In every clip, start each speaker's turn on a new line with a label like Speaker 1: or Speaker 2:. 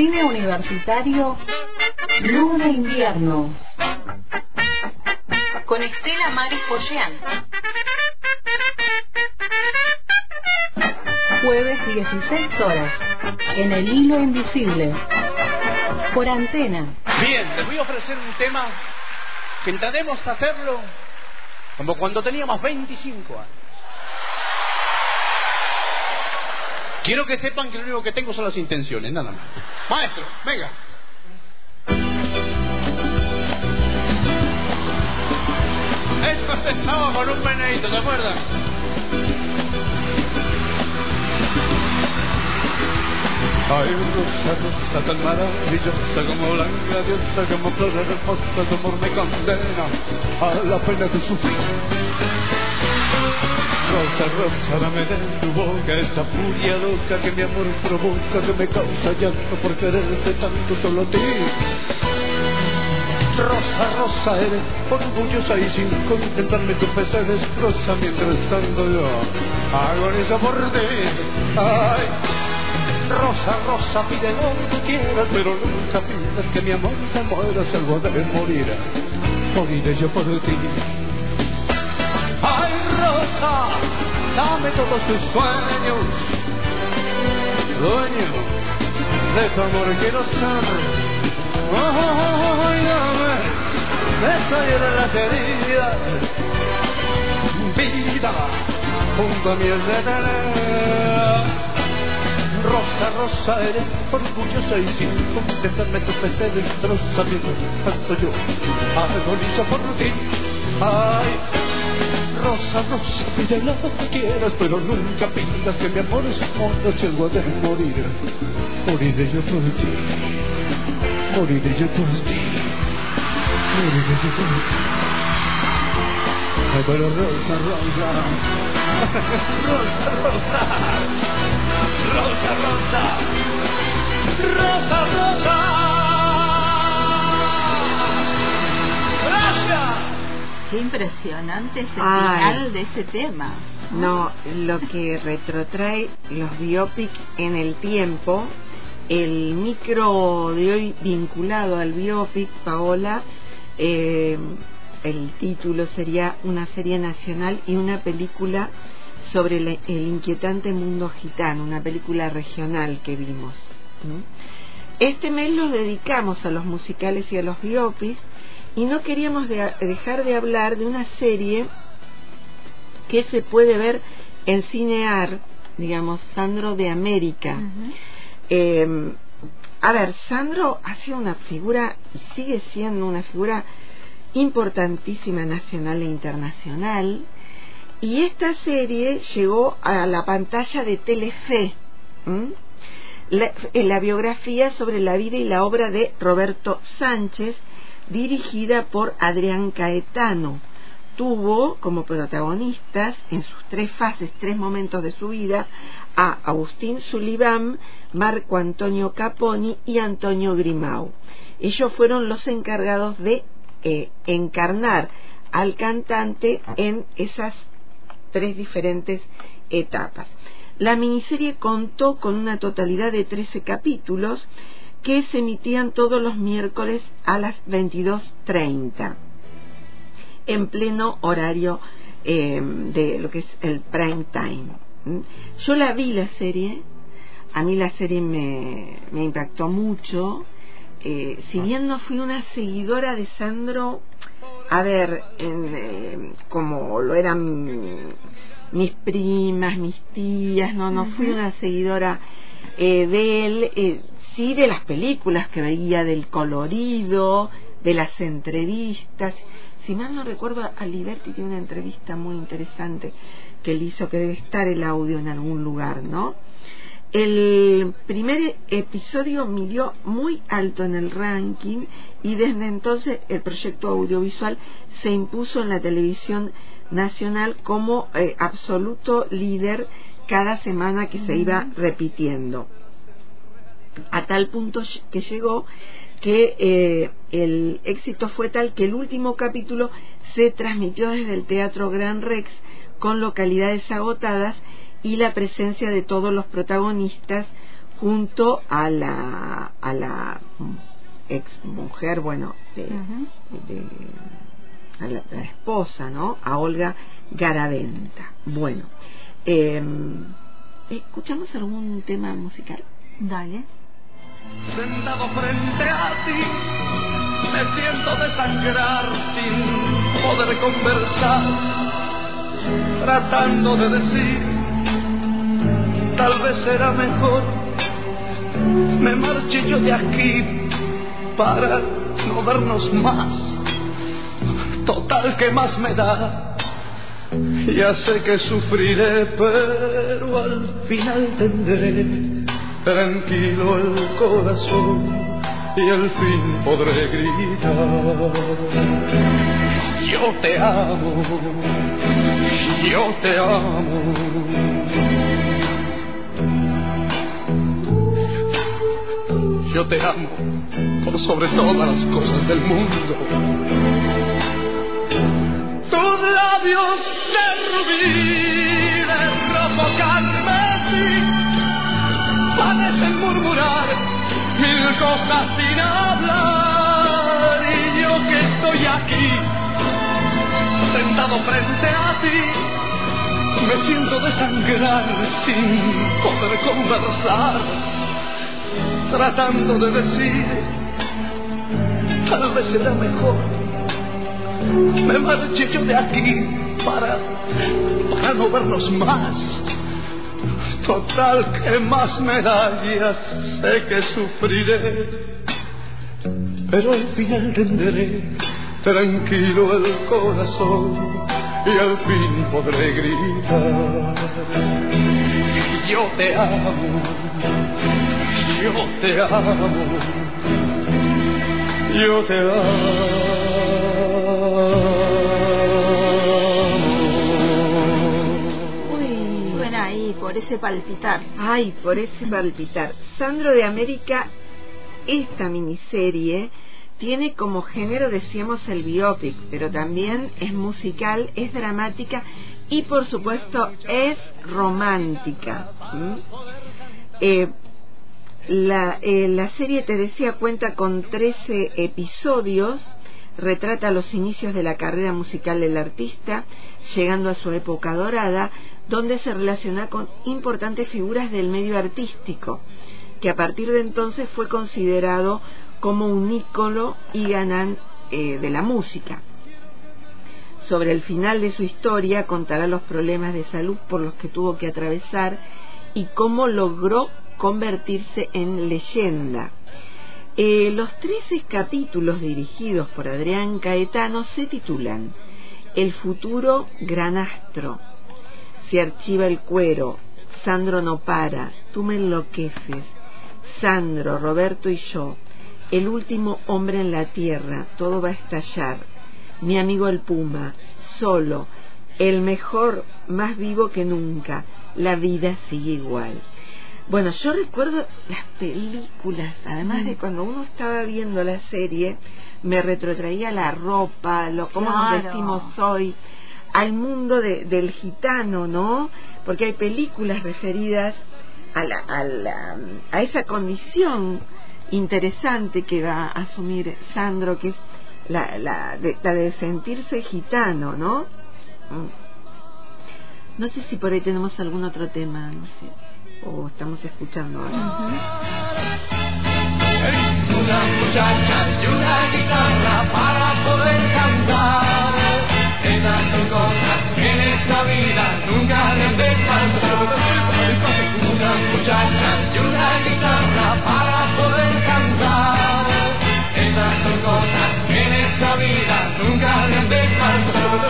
Speaker 1: Cine Universitario Luz de Invierno con Estela Maris Poyean. Jueves 16 horas en el hilo invisible por antena.
Speaker 2: Bien, les voy a ofrecer un tema que intentaremos hacerlo como cuando teníamos 25 años. Quiero que sepan que lo único que tengo son las intenciones, nada más. Maestro, venga. Esto empezaba con un meneito, ¿te acuerdas? Ay, rosa, rosa tan maravillosa como blanca diosa, como flor hermosa, tu amor me condena a la pena de sufrir. Rosa, rosa, dame de tu boca esa furia loca que mi amor provoca, que me causa llanto por quererte tanto solo a ti. Rosa, rosa, eres orgullosa y sin contemplarme tu pesa destroza mientras tanto yo agonizo por ti. Ay, rosa, rosa, pide lo que quieras, pero nunca pidas que mi amor se muera si algo de morir. Moriré yo por ti. Dame todos tus sueños. Dueño de tu amor quiero ser. Ay, dame de salir de las heridas. Vida junto a mi de tener. Rosa, rosa, eres orgullosa y sin contestarme tu PC destroza mientras tanto yo agonizo por ti. Ay, rosa, rosa, pide lo que quieras, pero nunca pidas que mi amor es muera si algo de morir. Moriré yo por ti, moriré yo por ti, moriré yo por ti. Ay, pero rosa, rosa, rosa, rosa. Rosa, rosa, rosa, rosa.
Speaker 3: Qué impresionante ese
Speaker 4: Ay.
Speaker 3: final de ese tema.
Speaker 4: No, lo que retrotrae los biopic en el tiempo, el micro de hoy vinculado al biopic, Paola, eh, el título sería una serie nacional y una película sobre el, el inquietante mundo gitano, una película regional que vimos. Este mes lo dedicamos a los musicales y a los biopics y no queríamos de- dejar de hablar de una serie que se puede ver en Cinear, digamos, Sandro de América. Eh, a ver, Sandro ha sido una figura y sigue siendo una figura importantísima nacional e internacional. Y esta serie llegó a la pantalla de Telefe. ¿m? La, en la biografía sobre la vida y la obra de Roberto Sánchez, dirigida por Adrián Caetano. Tuvo como protagonistas en sus tres fases, tres momentos de su vida, a Agustín Sullivan, Marco Antonio Caponi y Antonio Grimau. Ellos fueron los encargados de eh, encarnar al cantante en esas tres diferentes etapas. La miniserie contó con una totalidad de 13 capítulos que se emitían todos los miércoles a las 22.30 en pleno horario eh, de lo que es el prime time. ¿m? Yo la vi la serie, a mí la serie me, me impactó mucho. Eh, si bien no fui una seguidora de Sandro, a ver, en, eh, como lo eran mis primas, mis tías, no, no fui una seguidora eh, de él, eh, sí de las películas que veía, del colorido, de las entrevistas. Si mal no recuerdo, Aliberti tiene una entrevista muy interesante que él hizo, que debe estar el audio en algún lugar, ¿no? El primer episodio midió muy alto en el ranking y desde entonces el proyecto audiovisual se impuso en la televisión nacional como eh, absoluto líder cada semana que se iba repitiendo. A tal punto que llegó que eh, el éxito fue tal que el último capítulo se transmitió desde el Teatro Gran Rex con localidades agotadas y la presencia de todos los protagonistas junto a la a la ex mujer, bueno, de, de a la, la, esposa, ¿no? A Olga Garaventa. Bueno, eh, ¿escuchamos algún tema musical?
Speaker 3: Dale.
Speaker 2: Sentado frente a ti, me siento desangrar sin poder conversar, tratando de decir, tal vez será mejor, me marche yo de aquí para no vernos más. Total, que más me da? Ya sé que sufriré, pero al final tendré tranquilo el corazón y al fin podré gritar. Yo te amo, yo te amo. Yo te amo por sobre todas las cosas del mundo. Tus labios de rubí, cosas sin hablar y yo que estoy aquí sentado frente a ti me siento desangrar sin poder conversar tratando de decir tal vez será mejor me marche yo de aquí para para no vernos más Total, que más medallas sé que sufriré, pero al final tendré tranquilo el corazón y al fin podré gritar. Yo te amo, yo te amo, yo te
Speaker 3: ahí, por ese palpitar.
Speaker 4: Ay, por ese palpitar. Sandro de América, esta miniserie tiene como género, decíamos, el biopic, pero también es musical, es dramática y, por supuesto, es romántica. Eh, la, eh, la serie, te decía, cuenta con 13 episodios retrata los inicios de la carrera musical del artista, llegando a su época dorada, donde se relaciona con importantes figuras del medio artístico, que a partir de entonces fue considerado como un ícono y ganán eh, de la música. Sobre el final de su historia contará los problemas de salud por los que tuvo que atravesar y cómo logró convertirse en leyenda. Eh, los 13 capítulos dirigidos por Adrián Caetano se titulan El futuro gran astro, Se archiva el cuero, Sandro no para, Tú me enloqueces, Sandro, Roberto y yo, El último hombre en la tierra, Todo va a estallar, Mi amigo el puma, Solo, El mejor, más vivo que nunca, La vida sigue igual. Bueno, yo recuerdo las películas, además de cuando uno estaba viendo la serie, me retrotraía la ropa, lo cómo
Speaker 3: Claro.
Speaker 4: nos vestimos hoy, al mundo de- del gitano, ¿no? Porque hay películas referidas a, la, a, la- a esa condición interesante que va a asumir Sandro, que es la, la, de, la de sentirse gitano, ¿no? Mm. No sé si por ahí tenemos algún otro tema, no sé, o estamos escuchando ahora.
Speaker 2: Una muchacha y una guitarra para. Esas son cosas que en esta vida nunca deben de faltar. Una muchacha y una guitarra para poder cantar. Esas son cosas que en esta vida nunca deben de faltar.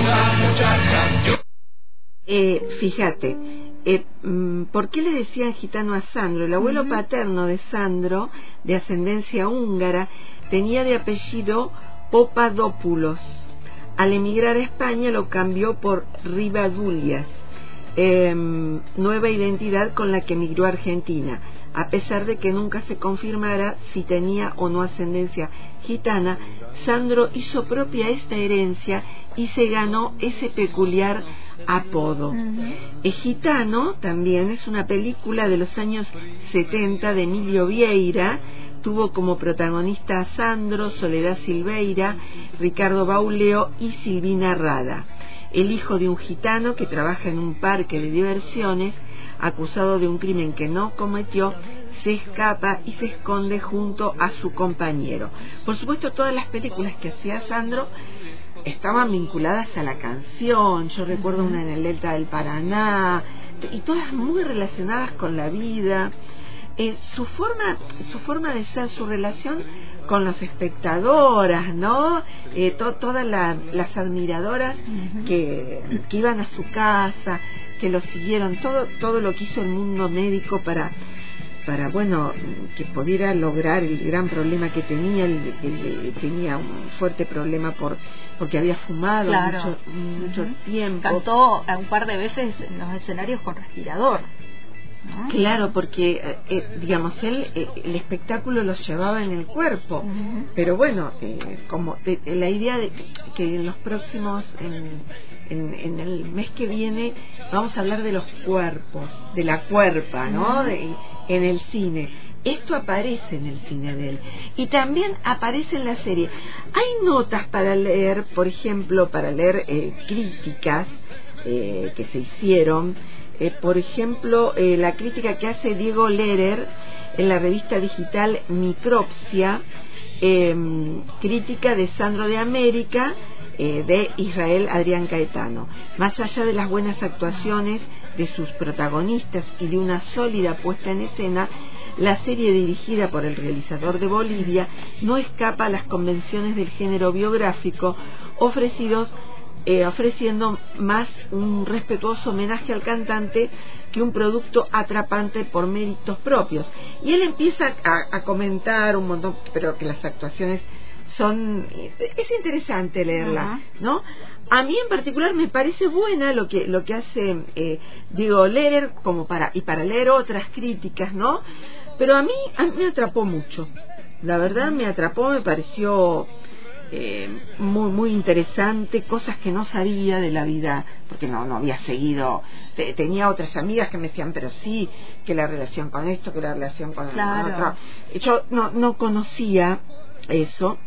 Speaker 2: Una muchacha y una
Speaker 4: Eh, fíjate, eh, mm, ¿por qué le decían gitano a Sandro? El abuelo paterno de Sandro, de ascendencia húngara, tenía de apellido Popadopoulos. Al emigrar a España lo cambió por Rivadulias, eh, nueva identidad con la que emigró a Argentina. A pesar de que nunca se confirmara si tenía o no ascendencia gitana, Sandro hizo propia esta herencia y se ganó ese peculiar apodo. El Gitano también es una película de los años 70 de Emilio Vieira, tuvo como protagonista a Sandro, Soledad Silveira, Ricardo Bauleo y Silvina Rada, el hijo de un gitano que trabaja en un parque de diversiones, acusado de un crimen que no cometió, se escapa y se esconde junto a su compañero. Por supuesto, todas las películas que hacía Sandro estaban vinculadas a la canción, yo recuerdo una en el Delta del Paraná, y todas muy relacionadas con la vida. Eh, su forma su forma de ser su relación con los espectadoras no eh, todas las admiradoras que, que iban a su casa que lo siguieron todo todo lo que hizo el mundo médico para para bueno que pudiera lograr el gran problema que tenía el, tenía un fuerte problema por porque había fumado mucho, mucho tiempo.
Speaker 3: Cantó un par de veces en los escenarios con respirador
Speaker 4: Claro, porque, eh, eh, digamos, él, eh, el espectáculo los llevaba en el cuerpo, pero bueno, como la idea de que en los próximos, en, en, el mes que viene, vamos a hablar de los cuerpos, de la cuerpa, ¿no? de, en el cine. Esto aparece en el cine de él. Y también aparece en la serie. Hay notas para leer, por ejemplo, para leer críticas que se hicieron eh, por ejemplo, eh, la crítica que hace Diego Lerer en la revista digital Micropsia, em, crítica de Sandro de América, eh, de Israel Adrián Caetano. Más allá de las buenas actuaciones de sus protagonistas y de una sólida puesta en escena, la serie dirigida por el realizador de Bolivia no escapa a las convenciones del género biográfico ofrecidos eh, ofreciendo más un respetuoso homenaje al cantante que un producto atrapante por méritos propios. Y él empieza a, comentar un montón, pero que las actuaciones son es interesante leerla, ¿no? A mí en particular me parece buena lo que lo que hace eh, digo leer como para y para leer otras críticas, ¿no? Pero a mí, a mí me atrapó mucho. La verdad me atrapó, me pareció eh, muy muy interesante, cosas que no sabía de la vida, porque no, no había seguido. tenía otras amigas que me decían, pero sí, que la relación con esto, que la relación con, claro. otro. Yo no, no conocía eso.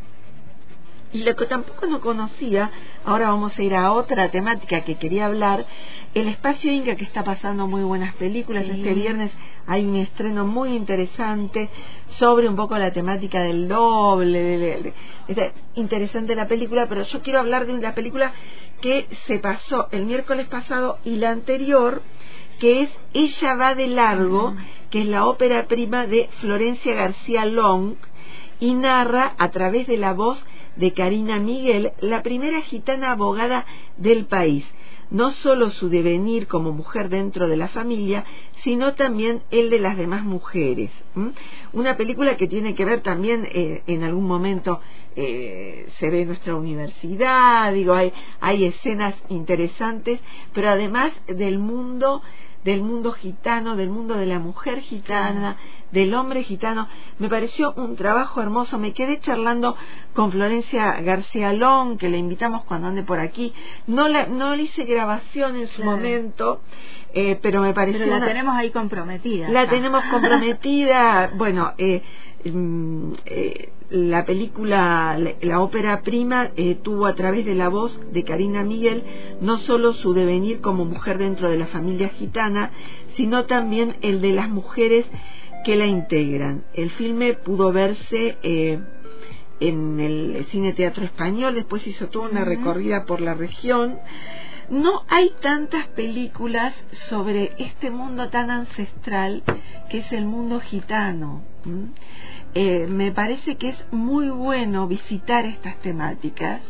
Speaker 4: Y lo que tampoco no conocía, ahora vamos a ir a otra temática que quería hablar, el espacio Inca que está pasando muy buenas películas. Este viernes hay un estreno muy interesante sobre un poco la temática del doble. De, interesante la película, pero yo quiero hablar de una película que se pasó el miércoles pasado y la anterior, que es Ella va de largo, que es la ópera prima de Florencia García Long y narra a través de la voz de Karina Miguel, la primera gitana abogada del país no solo su devenir como mujer dentro de la familia, sino también el de las demás mujeres. Una película que tiene que ver también, eh, en algún momento eh, se ve nuestra universidad, digo, hay, hay escenas interesantes, pero además del mundo del mundo gitano, del mundo de la mujer gitana, del hombre gitano. Me pareció un trabajo hermoso. Me quedé charlando con Florencia García Long, que le invitamos cuando ande por aquí. No, la, no le hice grabación en su momento. Eh, pero me pareció
Speaker 3: pero la tenemos ahí comprometida
Speaker 4: la tenemos comprometida bueno eh, eh, la película, la, ópera prima, eh, tuvo a través de la voz de Karina Miguel no solo su devenir como mujer dentro de la familia gitana, sino también el de las mujeres que la integran. El filme pudo verse eh, en el Cine Teatro Español, después hizo toda una recorrida por la región. No hay tantas películas sobre este mundo tan ancestral que es el mundo gitano. Eh, me parece que es muy bueno visitar estas temáticas.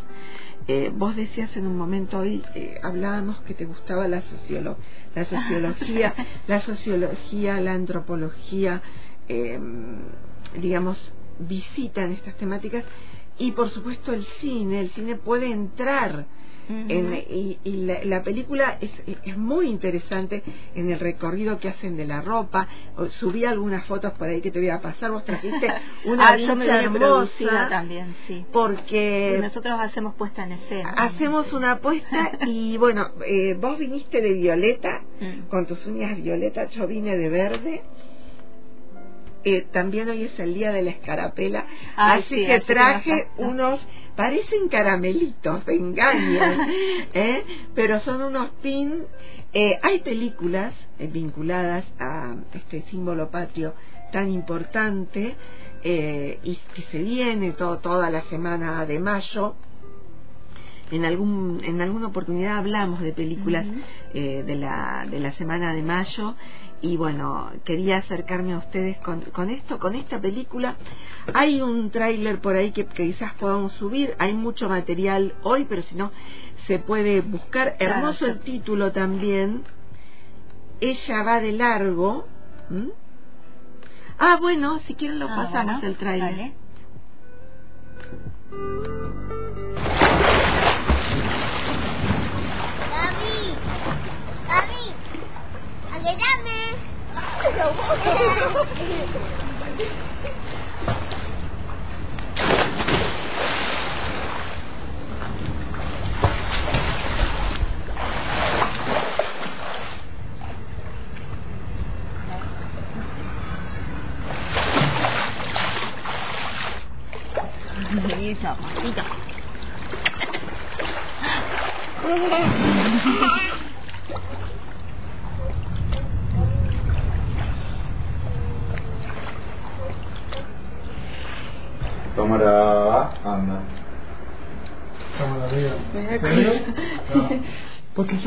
Speaker 4: Eh, vos decías en un momento hoy, eh, hablábamos que te gustaba la, sociolo la sociología, la sociología, la antropología, em, digamos, visitan estas temáticas y por supuesto el cine, el cine puede entrar en- y, y la, la película es, es muy interesante en el recorrido que hacen de la ropa. Subí algunas fotos por ahí que te voy a pasar. Vos trajiste una
Speaker 3: ah, vine producida
Speaker 4: hermosa
Speaker 3: también, sí.
Speaker 4: porque
Speaker 3: Nosotros hacemos puesta en escena.
Speaker 4: hacemos una apuesta y bueno, eh, vos viniste de violeta
Speaker 3: Mm.
Speaker 4: con tus uñas violetas, yo vine de verde. Eh, también hoy es el día de la escarapela,
Speaker 3: Ay,
Speaker 4: así
Speaker 3: sí,
Speaker 4: que
Speaker 3: así
Speaker 4: traje unos, parecen caramelitos, me engañan, ¿eh? pero son unos pin. Eh, hay películas eh, vinculadas a este símbolo patrio tan importante eh, y que se viene todo, toda la semana de mayo en algún en alguna oportunidad hablamos de películas eh, de la de la semana de mayo y bueno quería acercarme a ustedes con, con esto con esta película. Hay un tráiler por ahí que, que quizás podamos subir. Hay mucho material hoy pero si no se puede buscar.
Speaker 3: Claro,
Speaker 4: hermoso
Speaker 3: sí.
Speaker 4: el título también. Ella va de largo. ¿m? ah bueno si quieren lo
Speaker 3: Ah,
Speaker 4: pasamos
Speaker 3: bueno,
Speaker 4: el tráiler
Speaker 5: 왜家하
Speaker 6: 면막
Speaker 7: 내.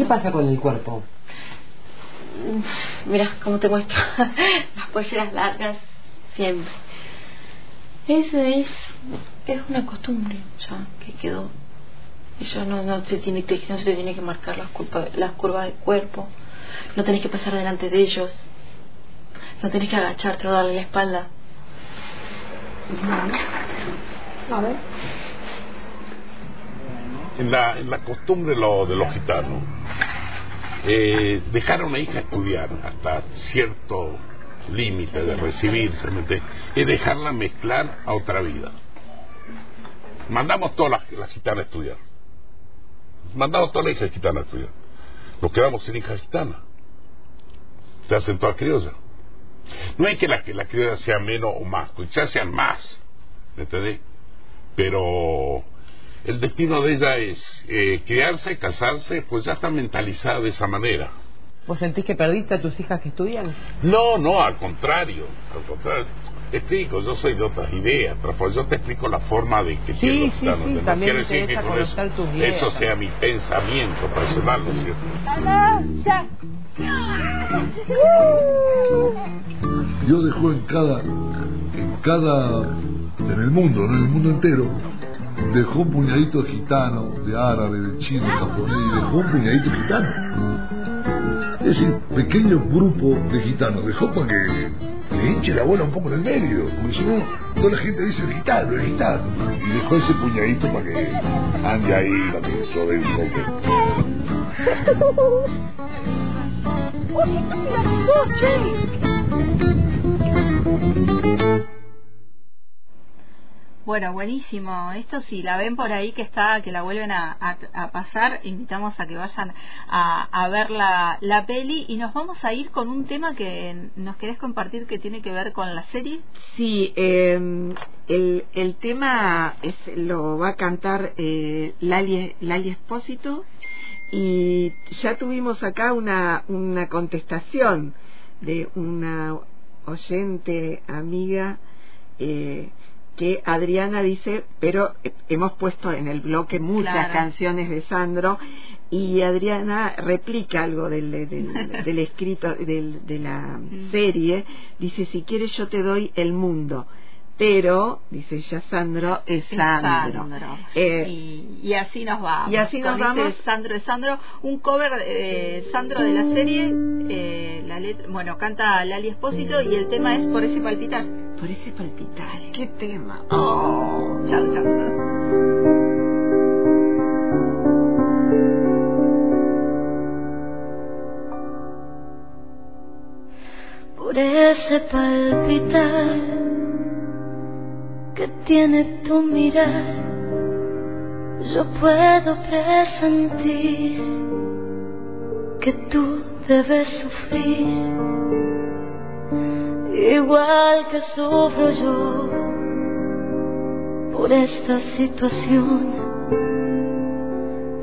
Speaker 7: ¿Qué pasa con el cuerpo?
Speaker 8: Mira cómo te muestro las polleras largas siempre. Eso es, es una costumbre ya que quedó. Y ya no, no, se tiene, que- no se tiene que marcar las, culpa- las curvas del cuerpo. No tenés que pasar delante de ellos. No tenés que agacharte o darle la espalda. A ver.
Speaker 9: En la, en la costumbre de los gitanos, eh, dejar a una hija estudiar hasta cierto límite de recibirse, es dejarla mezclar a otra vida. Mandamos todas las, las gitanas a estudiar. Mandamos todas las hijas gitanas a estudiar. Nos quedamos sin hijas gitanas. Se hacen todas criollas. No es que la, que la criolla sea menos o más, quizás sean más, ¿me entendés? Pero el destino de ella es eh, criarse, casarse, pues ya está mentalizada de esa manera.
Speaker 7: ¿Vos sentís que perdiste a tus hijas que estudian?
Speaker 9: No, no, al contrario, al contrario. Te explico, yo soy de otras ideas, pero pues yo te explico la forma de que
Speaker 7: Sí,
Speaker 9: siendo
Speaker 7: sí,
Speaker 9: ¿no?
Speaker 7: también
Speaker 9: quiere
Speaker 7: me
Speaker 9: decir que con eso,
Speaker 7: conocer tus ideas
Speaker 9: eso sea mi pensamiento personal, ¿no es cierto?
Speaker 10: Dios dejó en cada, en cada, en el mundo, ¿no? en el mundo entero, dejó un puñadito de gitano, de árabe, de chino, de japonés, y dejó un puñadito de gitano. Es decir, pequeño grupo de gitanos, dejó para que le hinche la bola un poco en el medio, porque si no, toda la gente dice el gitano, el gitano, y dejó ese puñadito para que ande ahí, para que dé un poco.
Speaker 3: Bueno, buenísimo. Esto si la ven por ahí que está, que la vuelven a, a- a pasar, invitamos a que vayan a, a ver la, la peli y nos vamos a ir con un tema que nos querés compartir que tiene que ver con la serie.
Speaker 4: Sí, eh, el, el tema es, lo va a cantar eh, Lali, Lali Espósito y ya tuvimos acá una, una contestación de una oyente amiga eh, que Adriana dice, pero eh, hemos puesto en el bloque muchas
Speaker 3: Claro.
Speaker 4: canciones de Sandro y Adriana replica algo del, del, del escrito del- de la serie, dice, si quieres yo te doy el mundo, pero, dice ya Sandro, es Sandro. Eh,
Speaker 3: y, así nos vamos.
Speaker 4: Y así nos
Speaker 3: este
Speaker 4: vamos.
Speaker 3: Sandro es Sandro. Un cover, eh, Sandro de la serie. Eh, bueno, canta Lali Espósito y el tema es Por ese palpitar.
Speaker 4: Por ese palpitar. ¿Qué tema? Oh.
Speaker 3: Chao, chao.
Speaker 6: Por ese palpitar tiene tu mirar. Yo puedo presentir que tú debes sufrir, igual que sufro yo por esta situación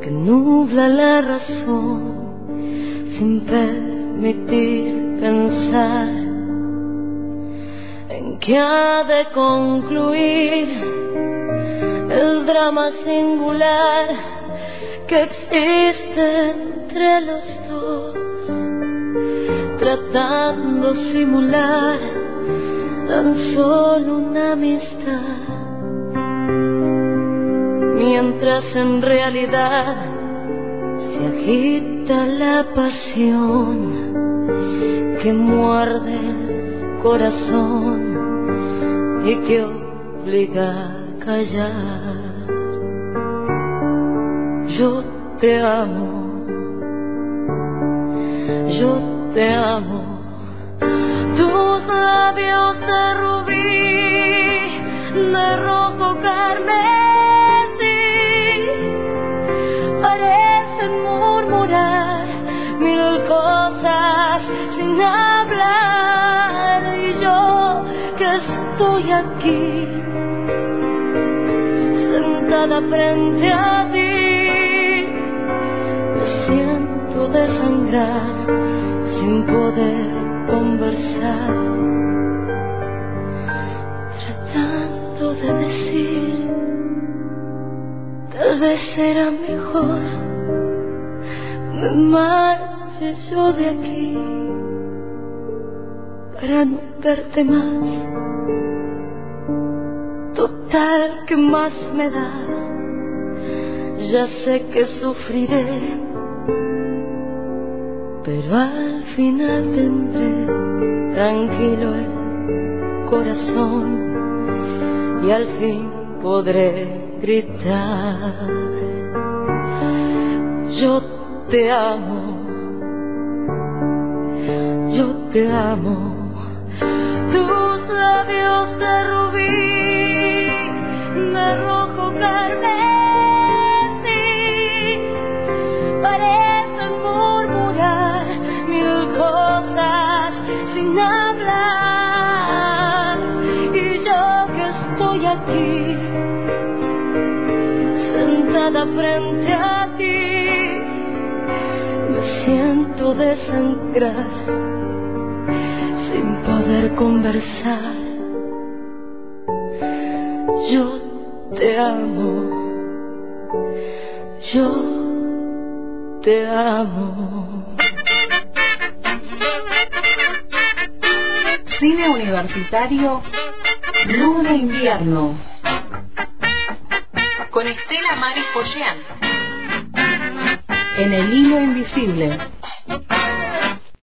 Speaker 6: que nubla la razón sin permitir pensar en que ha de concluir el drama singular que existe entre los dos, tratando simular tan solo una amistad, mientras en realidad se agita la pasión que muerde el corazón y que obliga a callar. Yo te amo, yo te amo. Tus labios de rubí, estoy aquí sentada frente a ti, me siento desangrar sin poder conversar, tratando de decir, tal vez será mejor me marche yo de aquí para no verte más. Total, que más me da? Ya sé que sufriré, pero al final tendré tranquilo el corazón y al fin podré gritar. Yo te amo, yo te amo, tus labios de rubí frente a ti me siento desangrar sin poder conversar. Yo te amo, yo te amo.
Speaker 1: Cine Universitario Luna Invierno
Speaker 11: Con Estela Maris Pollán.
Speaker 1: en el hilo invisible.